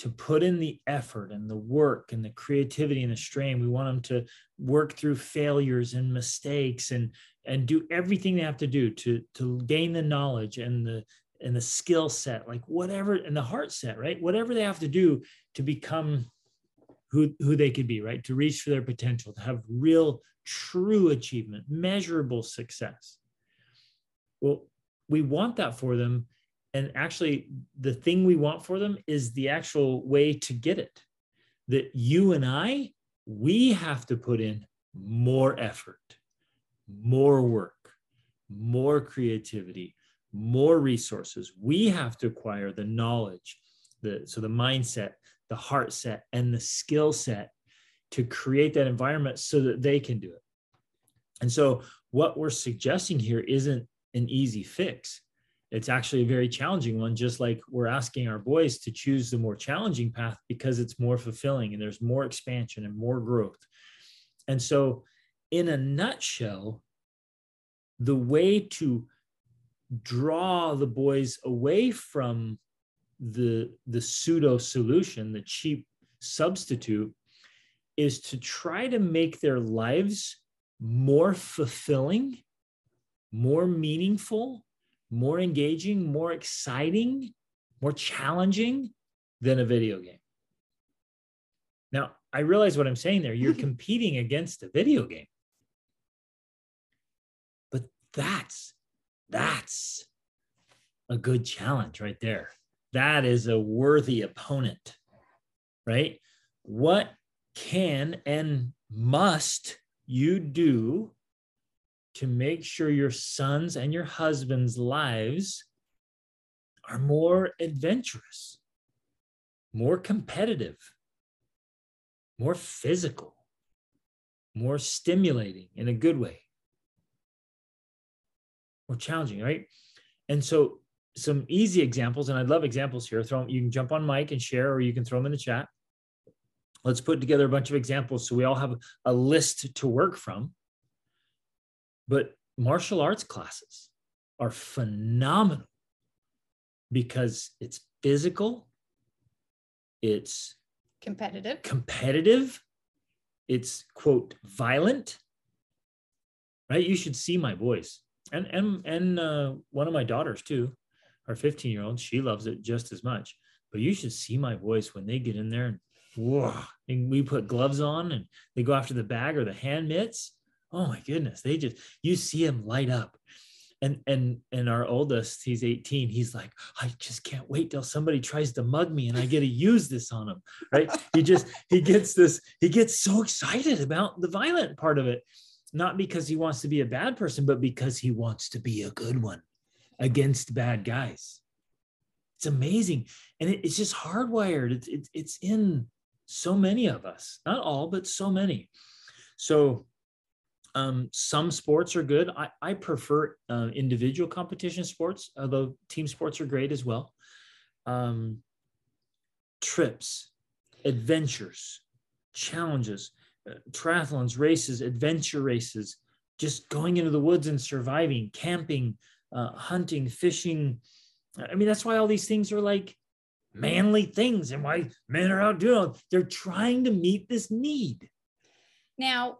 to put in the effort and the work and the creativity and the strain. We want them to work through failures and mistakes and and do everything they have to do to to gain the knowledge and the and the skill set, like whatever, and the heart set, right? Whatever they have to do to become who who they could be, right? To reach for their potential, to have real, true achievement, measurable success. Well, we want that for them. And actually, the thing we want for them is the actual way to get it. That you and I, we have to put in more effort, more work, more creativity, more resources. We have to acquire the knowledge, the so the mindset, the heart set, and the skill set to create that environment so that they can do it. And so what we're suggesting here isn't an easy fix. It's actually a very challenging one, just like we're asking our boys to choose the more challenging path because it's more fulfilling and there's more expansion and more growth. And so, in a nutshell, the way to draw the boys away from the the pseudo solution the cheap substitute is to try to make their lives more fulfilling more meaningful more engaging more exciting more challenging than a video game. Now i realize what i'm saying there. You're competing against a video game. But that's that's a good challenge right there. That is a worthy opponent, right? What can and must you do to make sure your sons and your husband's lives are more adventurous, more competitive, more physical, more stimulating in a good way, more challenging, right? And so, some easy examples, and I'd love examples here. Throw them, you can jump on mic and share, or you can throw them in the chat. Let's put together a bunch of examples so we all have a list to work from. But martial arts classes are phenomenal because it's physical, it's competitive, competitive, it's quote violent. Right? You should see my boys, and and and uh, one of my daughters too, our 15 year old. She loves it just as much. But you should see my boys when they get in there and whoa, and we put gloves on and they go after the bag or the hand mitts. Oh my goodness, they just you see them light up and and and our oldest he's 18 he's like i just can't wait till somebody tries to mug me and i get to use this on him right he just he gets this he gets so excited about the violent part of it not because he wants to be a bad person but because he wants to be a good one against bad guys it's amazing and it, it's just hardwired it's, it's it's in so many of us not all but so many so um, some sports are good. I, I prefer uh, individual competition sports, although team sports are great as well. Um, trips, adventures, challenges, uh, triathlons, races, adventure races, just going into the woods and surviving, camping, uh, hunting, fishing. I mean, that's why all these things are like manly things and why men are out doing it. They're trying to meet this need. Now,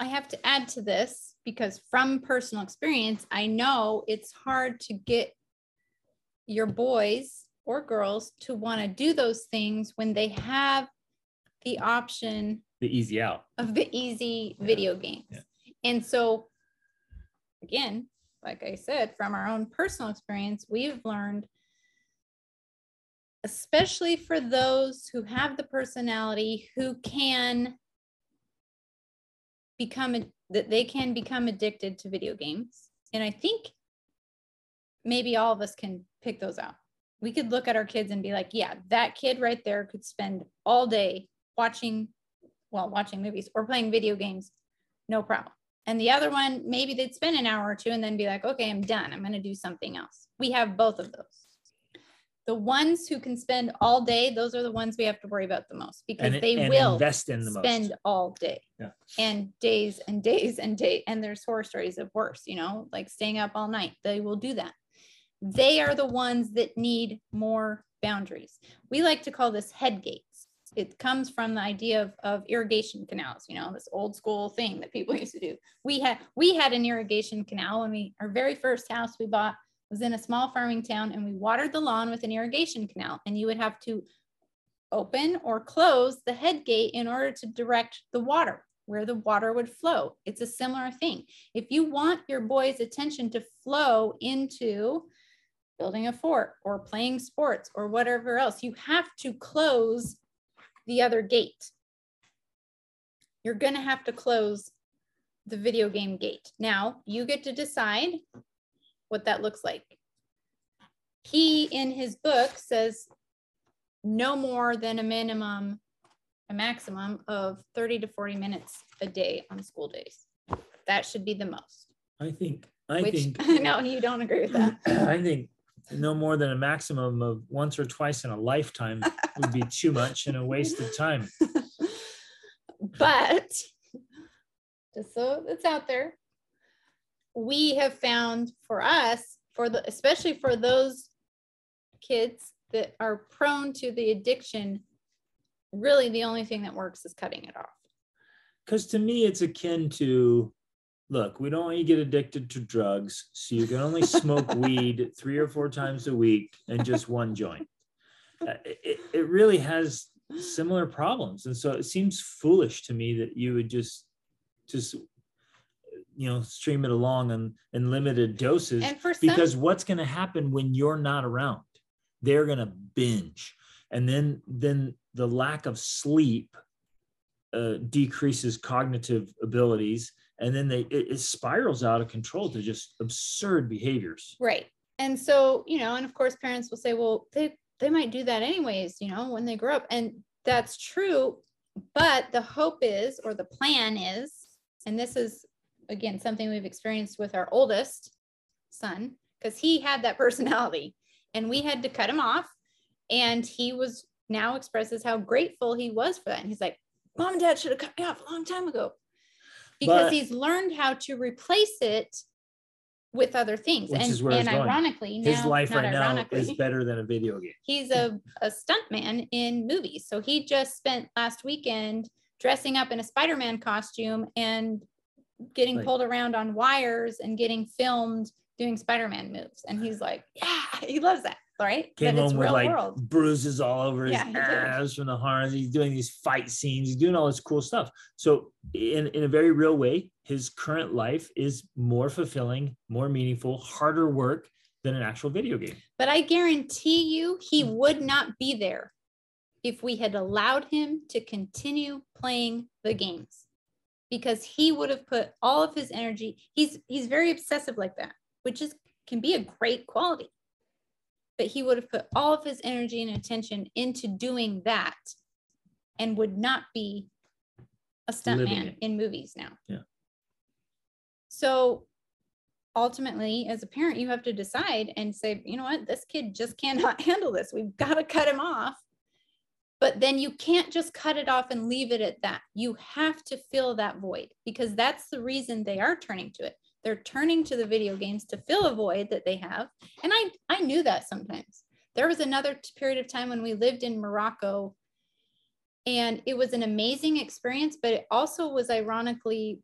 I have to add to this because from personal experience, I know it's hard to get your boys or girls to want to do those things when they have the option the easy out of the easy yeah. video games. Yeah. And so again, like I said, from our own personal experience, we've learned especially for those who have the personality who can become that they can become addicted to video games. And i think maybe all of us can pick those out. We could look at our kids and be like yeah that kid right there could spend all day watching well watching movies or playing video games no problem and the other one maybe they'd spend an hour or two and then be like okay i'm done i'm going to do something else we have both of those the ones who can spend all day, those are the ones we have to worry about the most because and, they and will invest in the spend most. all day yeah. and days and days and days. And there's horror stories of worse, you know, like staying up all night. They will do that. They are the ones that need more boundaries. We like to call this head gates. It comes from the idea of, of irrigation canals, you know, this old school thing that people used to do. We had we had an irrigation canal when we our very first house we bought was in a small farming town and we watered the lawn with an irrigation canal and you would have to open or close the head gate in order to direct the water where the water would flow. It's a similar thing. If you want your boy's attention to flow into building a fort or playing sports or whatever else, you have to close the other gate. You're going to have to close the video game gate. Now, you get to decide what that looks like. He, in his book, says no more than a minimum, a maximum of 30 to 40 minutes a day on school days. That should be the most. I think, I Which, think, no, you don't agree with that. I think no more than a maximum of once or twice in a lifetime would be too much and a waste of time. but just so it's out there, we have found for us, for the especially for those kids that are prone to the addiction, really the only thing that works is cutting it off. Because to me, it's akin to look, we don't want you to get addicted to drugs. So you can only smoke weed three or four times a week and just one joint. Uh, it, it really has similar problems. And so it seems foolish to me that you would just just you know stream it along in, in limited doses because some- what's going to happen when you're not around they're going to binge and then then the lack of sleep uh, decreases cognitive abilities and then they it, it spirals out of control to just absurd behaviors Right. And so, you know, and of course parents will say, well, they they might do that anyways, you know, when they grow up. And that's true, but the hope is or the plan is, and this is again something we've experienced with our oldest son because he had that personality and we had to cut him off and he was now expresses how grateful he was for that. And he's like, Mom and Dad should have cut me off a long time ago. Because But- he's learned how to replace it with other things. Which and is where and ironically, his life right now is better than a video game he's a, a stuntman in movies. So he just spent last weekend dressing up in a Spider-Man costume and getting Like- pulled around on wires and getting filmed doing Spider-Man moves. And he's like, yeah, he loves that. Right. came that home with real like world. bruises all over his Yeah, did. from the harness. He's doing these fight scenes. He's doing all this cool stuff. So, in in a very real way, his current life is more fulfilling, more meaningful, harder work than an actual video game. But I guarantee you he Hmm. would not be there if we had allowed him to continue playing the games because he would have put all of his energy he's he's very obsessive like that which is can be a great quality. But he would have put all of his energy and attention into doing that and would not be a stuntman in movies now. Yeah. so ultimately as a parent you have to decide and say you know what? This kid just cannot handle this. We've got to cut him off. But then you can't just cut it off and leave it at that. You have to fill that void because that's the reason they are turning to it they're turning to the video games to fill a void that they have and i i knew that sometimes there was another period of time when we lived in morocco and it was an amazing experience but it also was ironically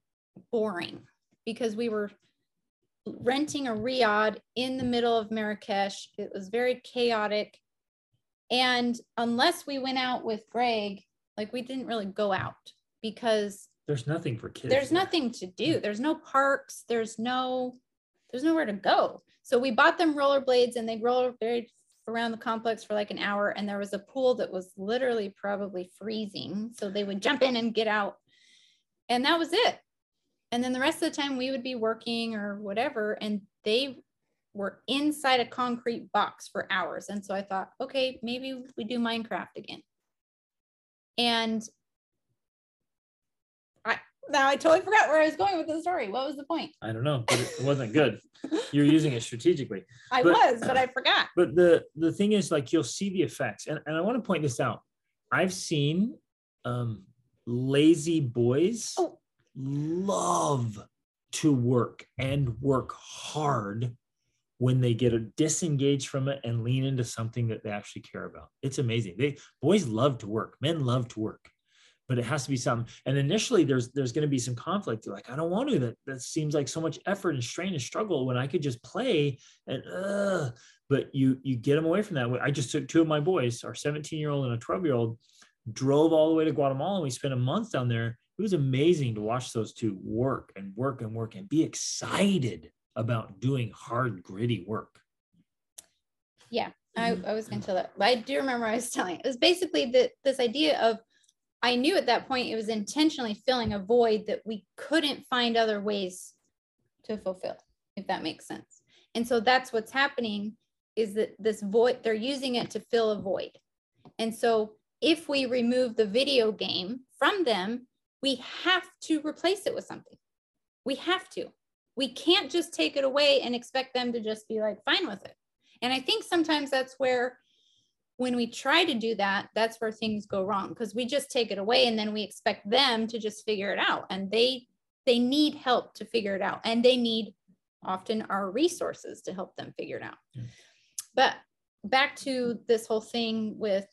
boring because we were renting a riad in the middle of Marrakesh. It was very chaotic. And unless we went out with Greg, like we didn't really go out because There's nothing for kids. there's there. nothing to do. There's no parks. There's no, there's nowhere to go. So we bought them rollerblades and they rollerblade around the complex for like an hour. And there was a pool that was literally probably freezing. So they would jump in and get out. And that was it. And then the rest of the time we would be working or whatever. And they were inside a concrete box for hours. And so I thought, okay, maybe we do Minecraft again. And now I totally forgot where I was going with the story. What was the point? I don't know, but it wasn't good. You're using it strategically. I But- was, but I forgot. But the the thing is, like, you'll see the effects, and, and I want to point this out. I've seen um, lazy boys Oh. love to work and work hard when they get a disengaged from it and lean into something that they actually care about. It's amazing. They boys love to work, men love to work, but it has to be something. And initially, there's there's going to be some conflict. You're like, I don't want to. That that seems like so much effort and strain and struggle when I could just play and. Uh, but you you get them away from that. I just took two of my boys, our 17 year old and a 12 year old, drove all the way to Guatemala. And we spent a month down there. It was amazing to watch those two work and work and work and be excited about doing hard, gritty work. I, I was going to tell that. I do remember I was telling. It was basically the, this idea of I knew at that point it was intentionally filling a void that we couldn't find other ways to fulfill, if that makes sense. And so that's what's happening is that this void, they're using it to fill a void. And so if we remove the video game from them, we have to replace it with something. We have to. We can't just take it away and expect them to just be like fine with it. And I think sometimes that's where when we try to do that, that's where things go wrong because we just take it away and then we expect them to just figure it out. And they they need help to figure it out. And they need often our resources to help them figure it out. Yeah. But back to this whole thing with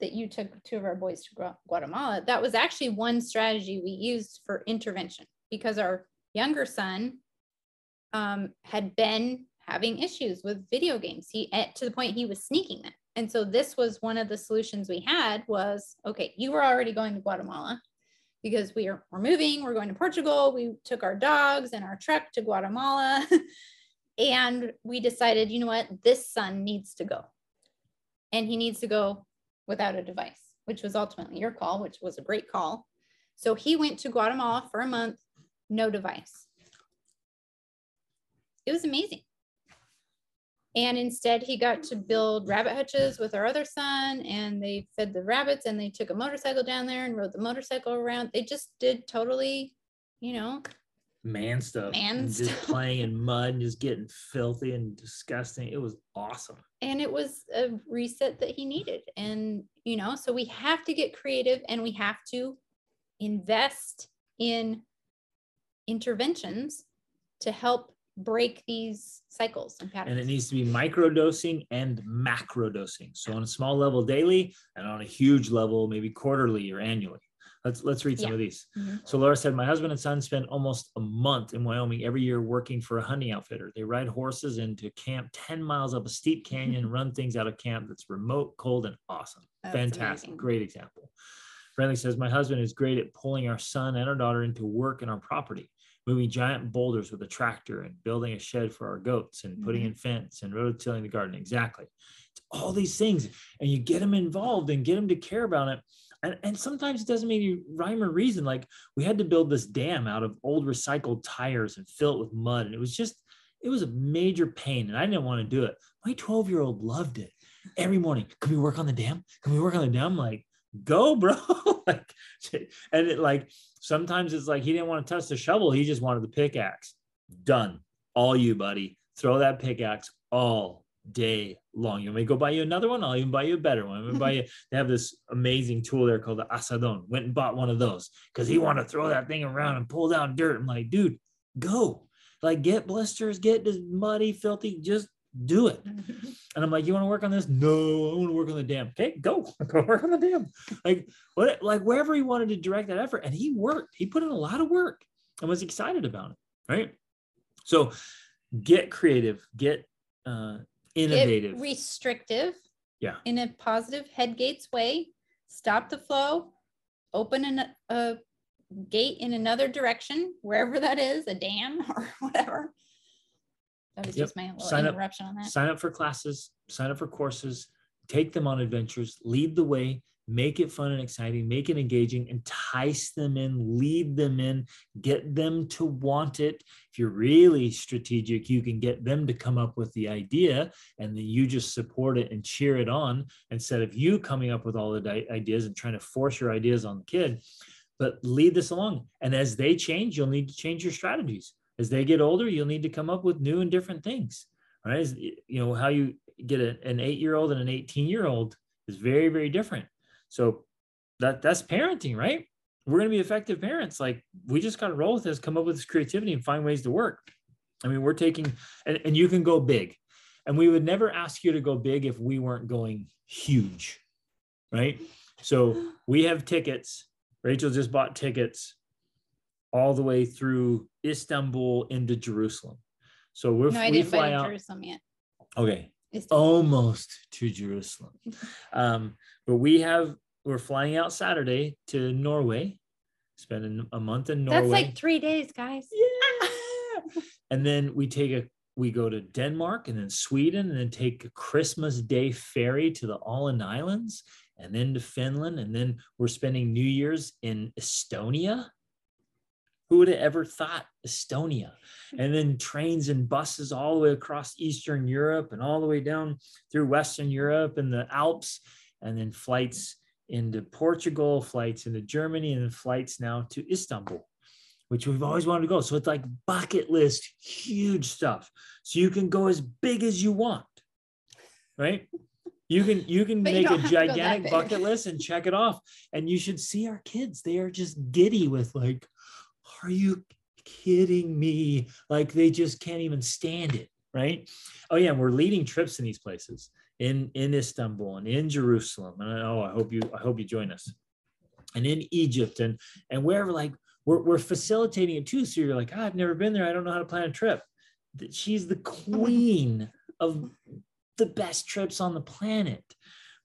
that you took two of our boys to Guatemala, that was actually one strategy we used for intervention because our younger son um, had been having issues with video games. He at, to the point he was sneaking them. And so this was one of the solutions we had was okay, you were already going to Guatemala because we are we're moving, we're going to Portugal. We took our dogs and our truck to Guatemala. and we decided, you know what, this son needs to go. And he needs to go without a device, which was ultimately your call, which was a great call. So he went to Guatemala for a month no device. It was amazing. And instead, he got to build rabbit hutches with our other son, and they fed the rabbits, and they took a motorcycle down there and rode the motorcycle around. They just did totally, you know, Man stuff. Man and just playing in mud and just getting filthy and disgusting. It was awesome. and it was a reset that he needed. And, you know, so we have to get creative and we have to invest in interventions to help break these cycles and patterns. And it needs to be micro dosing and macro dosing. So on a small level daily and on a huge level, maybe quarterly or annually. Let's let's read some Yeah. of these. Mhm. So Laura said, My husband and son spend almost a month in Wyoming every year working for a hunting outfitter. They ride horses into camp 10 miles up a steep canyon and run things out of camp that's remote, cold, and awesome. That's Fantastic. amazing. Great example. Friendly says, My husband is great at pulling our son and our daughter into work in our property, moving giant boulders with a tractor and building a shed for our goats and putting Mhm. in fence and rototilling the garden. Exactly. It's all these things. And you get them involved and get them to care about it. And, and sometimes it doesn't mean you rhyme or reason. Like we had to build this dam out of old recycled tires and fill it with mud. And it was just, it was a major pain. And I didn't want to do it. My 12 year old loved it every morning. Can we work on the dam? Can we work on the dam? I'm like, go, bro. like, and it like sometimes it's like he didn't want to touch the shovel. He just wanted the pickaxe. Done. All you, buddy. Throw that pickaxe all day long. You want me to go buy you another one? I'll even buy you a better one. I'm gonna buy you. They have this amazing tool there called the azadón. Went and bought one of those because he wanted to throw that thing around and pull down dirt. I'm like, dude, go. Like, get blisters, get this muddy, filthy. Just do it. And I'm like, you want to work on this? No, I want to work on the dam. Okay, go, go work on the dam. Like what, like wherever he wanted to direct that effort, and he worked. He put in a lot of work and was excited about it. Right. So, get creative, get uh, Get innovative. restrictive. Yeah. In a positive head gates way. Stop the flow. Open an, a gate in another direction, wherever that is, a dam or whatever. That was Yep. just my little Sign up- interruption on that. sign up for classes, sign up for courses, take them on adventures, lead the way, make it fun and exciting, make it engaging, entice them in, lead them in, get them to want it. If you're really strategic, you can get them to come up with the idea and then you just support it and cheer it on instead of you coming up with all the di- ideas and trying to force your ideas on the kid. But lead this along. And as they change, you'll need to change your strategies. As they get older, you'll need to come up with new and different things right? You know, how you get a, an eight year old and an 18 year old is very, very different. So that that's parenting, right? We're going to be effective parents. Like we just got to roll with this, come up with this creativity and find ways to work. I mean, we're taking, and, and you can go big. And we would never ask you to go big if we weren't going huge, right? So we have tickets. Rachel just bought tickets all the way through Istanbul into Jerusalem. So we're, No, I we didn't fly out. Jerusalem yet. Okay, It's almost to Jerusalem. Um, but we have we're flying out Saturday to Norway, spending a month in Norway. That's like three days, guys. yeah. and then we take a we go to Denmark and then Sweden and then take a Christmas Day ferry to the Åland Islands and then to Finland and then we're spending New Year's in Estonia. Who would have ever thought Estonia? And then trains and buses all the way across Eastern Europe and all the way down through Western Europe and the Alps, and then flights into Portugal, flights into Germany, and then flights now to Istanbul, which we've always wanted to go. So it's like bucket list, huge stuff. So you can go as big as you want, right? You can you can you make don't a have to go that gigantic bucket list and check it off. And you should see our kids. They are just giddy with like, are you kidding me? Like they just can't even stand it, right? Oh yeah, we're leading trips in these places in in Istanbul and in Jerusalem. And oh, I hope you I hope you join us. And in Egypt and and wherever like we're we're facilitating it too. So you're like, "Ah, I've never been there. I don't know how to plan a trip. She's the queen of the best trips on the planet,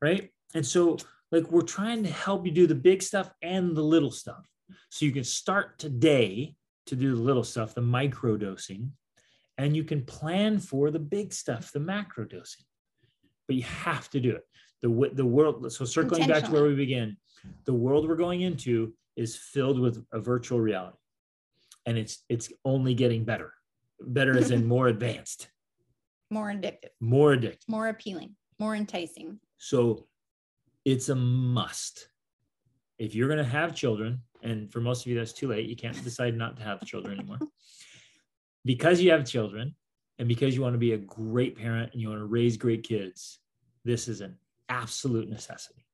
right? And so like we're trying to help you do the big stuff and the little stuff. So you can start today to do the little stuff, the micro dosing, and you can plan for the big stuff, the macro dosing. But you have to do it. The the world. So circling back to where we begin, the world we're going into is filled with a virtual reality. and it's it's only getting better. Better as in more advanced, More addictive, more addictive. more appealing, more enticing. So it's a must. If you're going to have children, and for most of you, that's too late, you can't decide not to have children anymore. Because you have children and because you want to be a great parent and you want to raise great kids, this is an absolute necessity.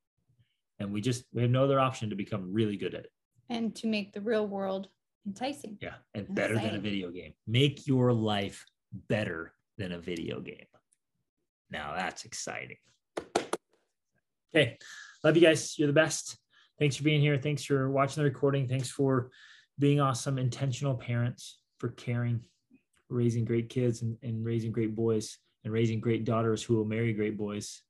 And we just, we have no other option to become really good at it. And to make the real world enticing. Yeah. And better than a video game. Make your life better than a video game. Now that's exciting. Okay. Love you guys. You're the best. Thanks for being here. Thanks for watching the recording. Thanks for being awesome, intentional parents, for caring, raising great kids and, and raising great boys and raising great daughters who will marry great boys.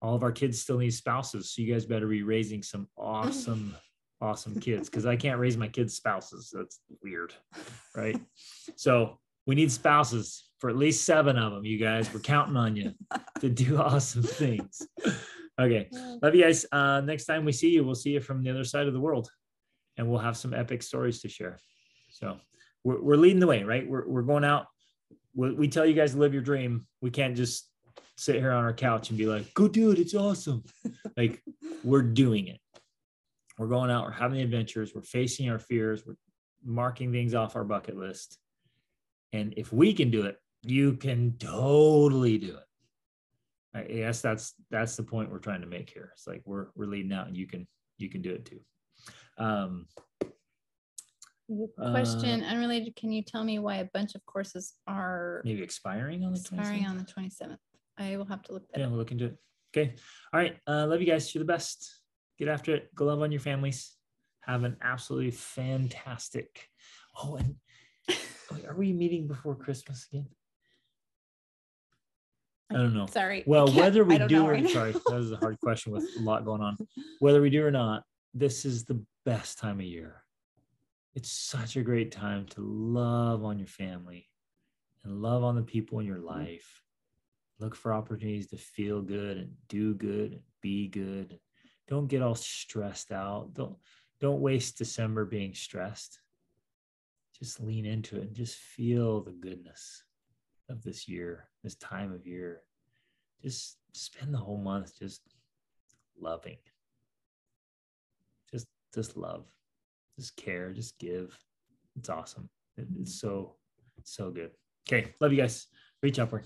All of our kids still need spouses. So you guys better be raising some awesome, awesome kids because I can't raise my kids' spouses. That's weird. Right. So we need spouses for at least seven of them, you guys. We're counting on you to do awesome things. Okay. Love you guys. Uh, next time we see you, we'll see you from the other side of the world and we'll have some epic stories to share. So we're, we're leading the way, right? We're, we're going out. We, we tell you guys to live your dream. We can't just sit here on our couch and be like, go do it. It's awesome. like we're doing it. We're going out. We're having adventures. We're facing our fears. We're marking things off our bucket list. And if we can do it, you can totally do it. I guess that's that's the point we're trying to make here. It's like we're we're leading out, and you can you can do it too. Um, Question unrelated. Can you tell me why a bunch of courses are maybe expiring on the expiring 27th? on the 27th? I will have to look that Yeah, up. we'll look into it. Okay. All right. Uh, love you guys. You're the best. Get after it. Go love on your families. Have an absolutely fantastic. Oh, and are we meeting before Christmas again? I don't know. Sorry. Well, whether we know or sorry, that was a hard question with a lot going on. Whether we do or not, this is the best time of year. It's such a great time to love on your family and love on the people in your life. Look for opportunities to feel good and do good and be good. Don't get all stressed out. Don't don't waste December being stressed. Just lean into it and just feel the goodness of this year, this time of year just spend the whole month just loving. Just just love. Just care. Just give. It's awesome. It's so so good. Okay. Love you guys. Reach out upward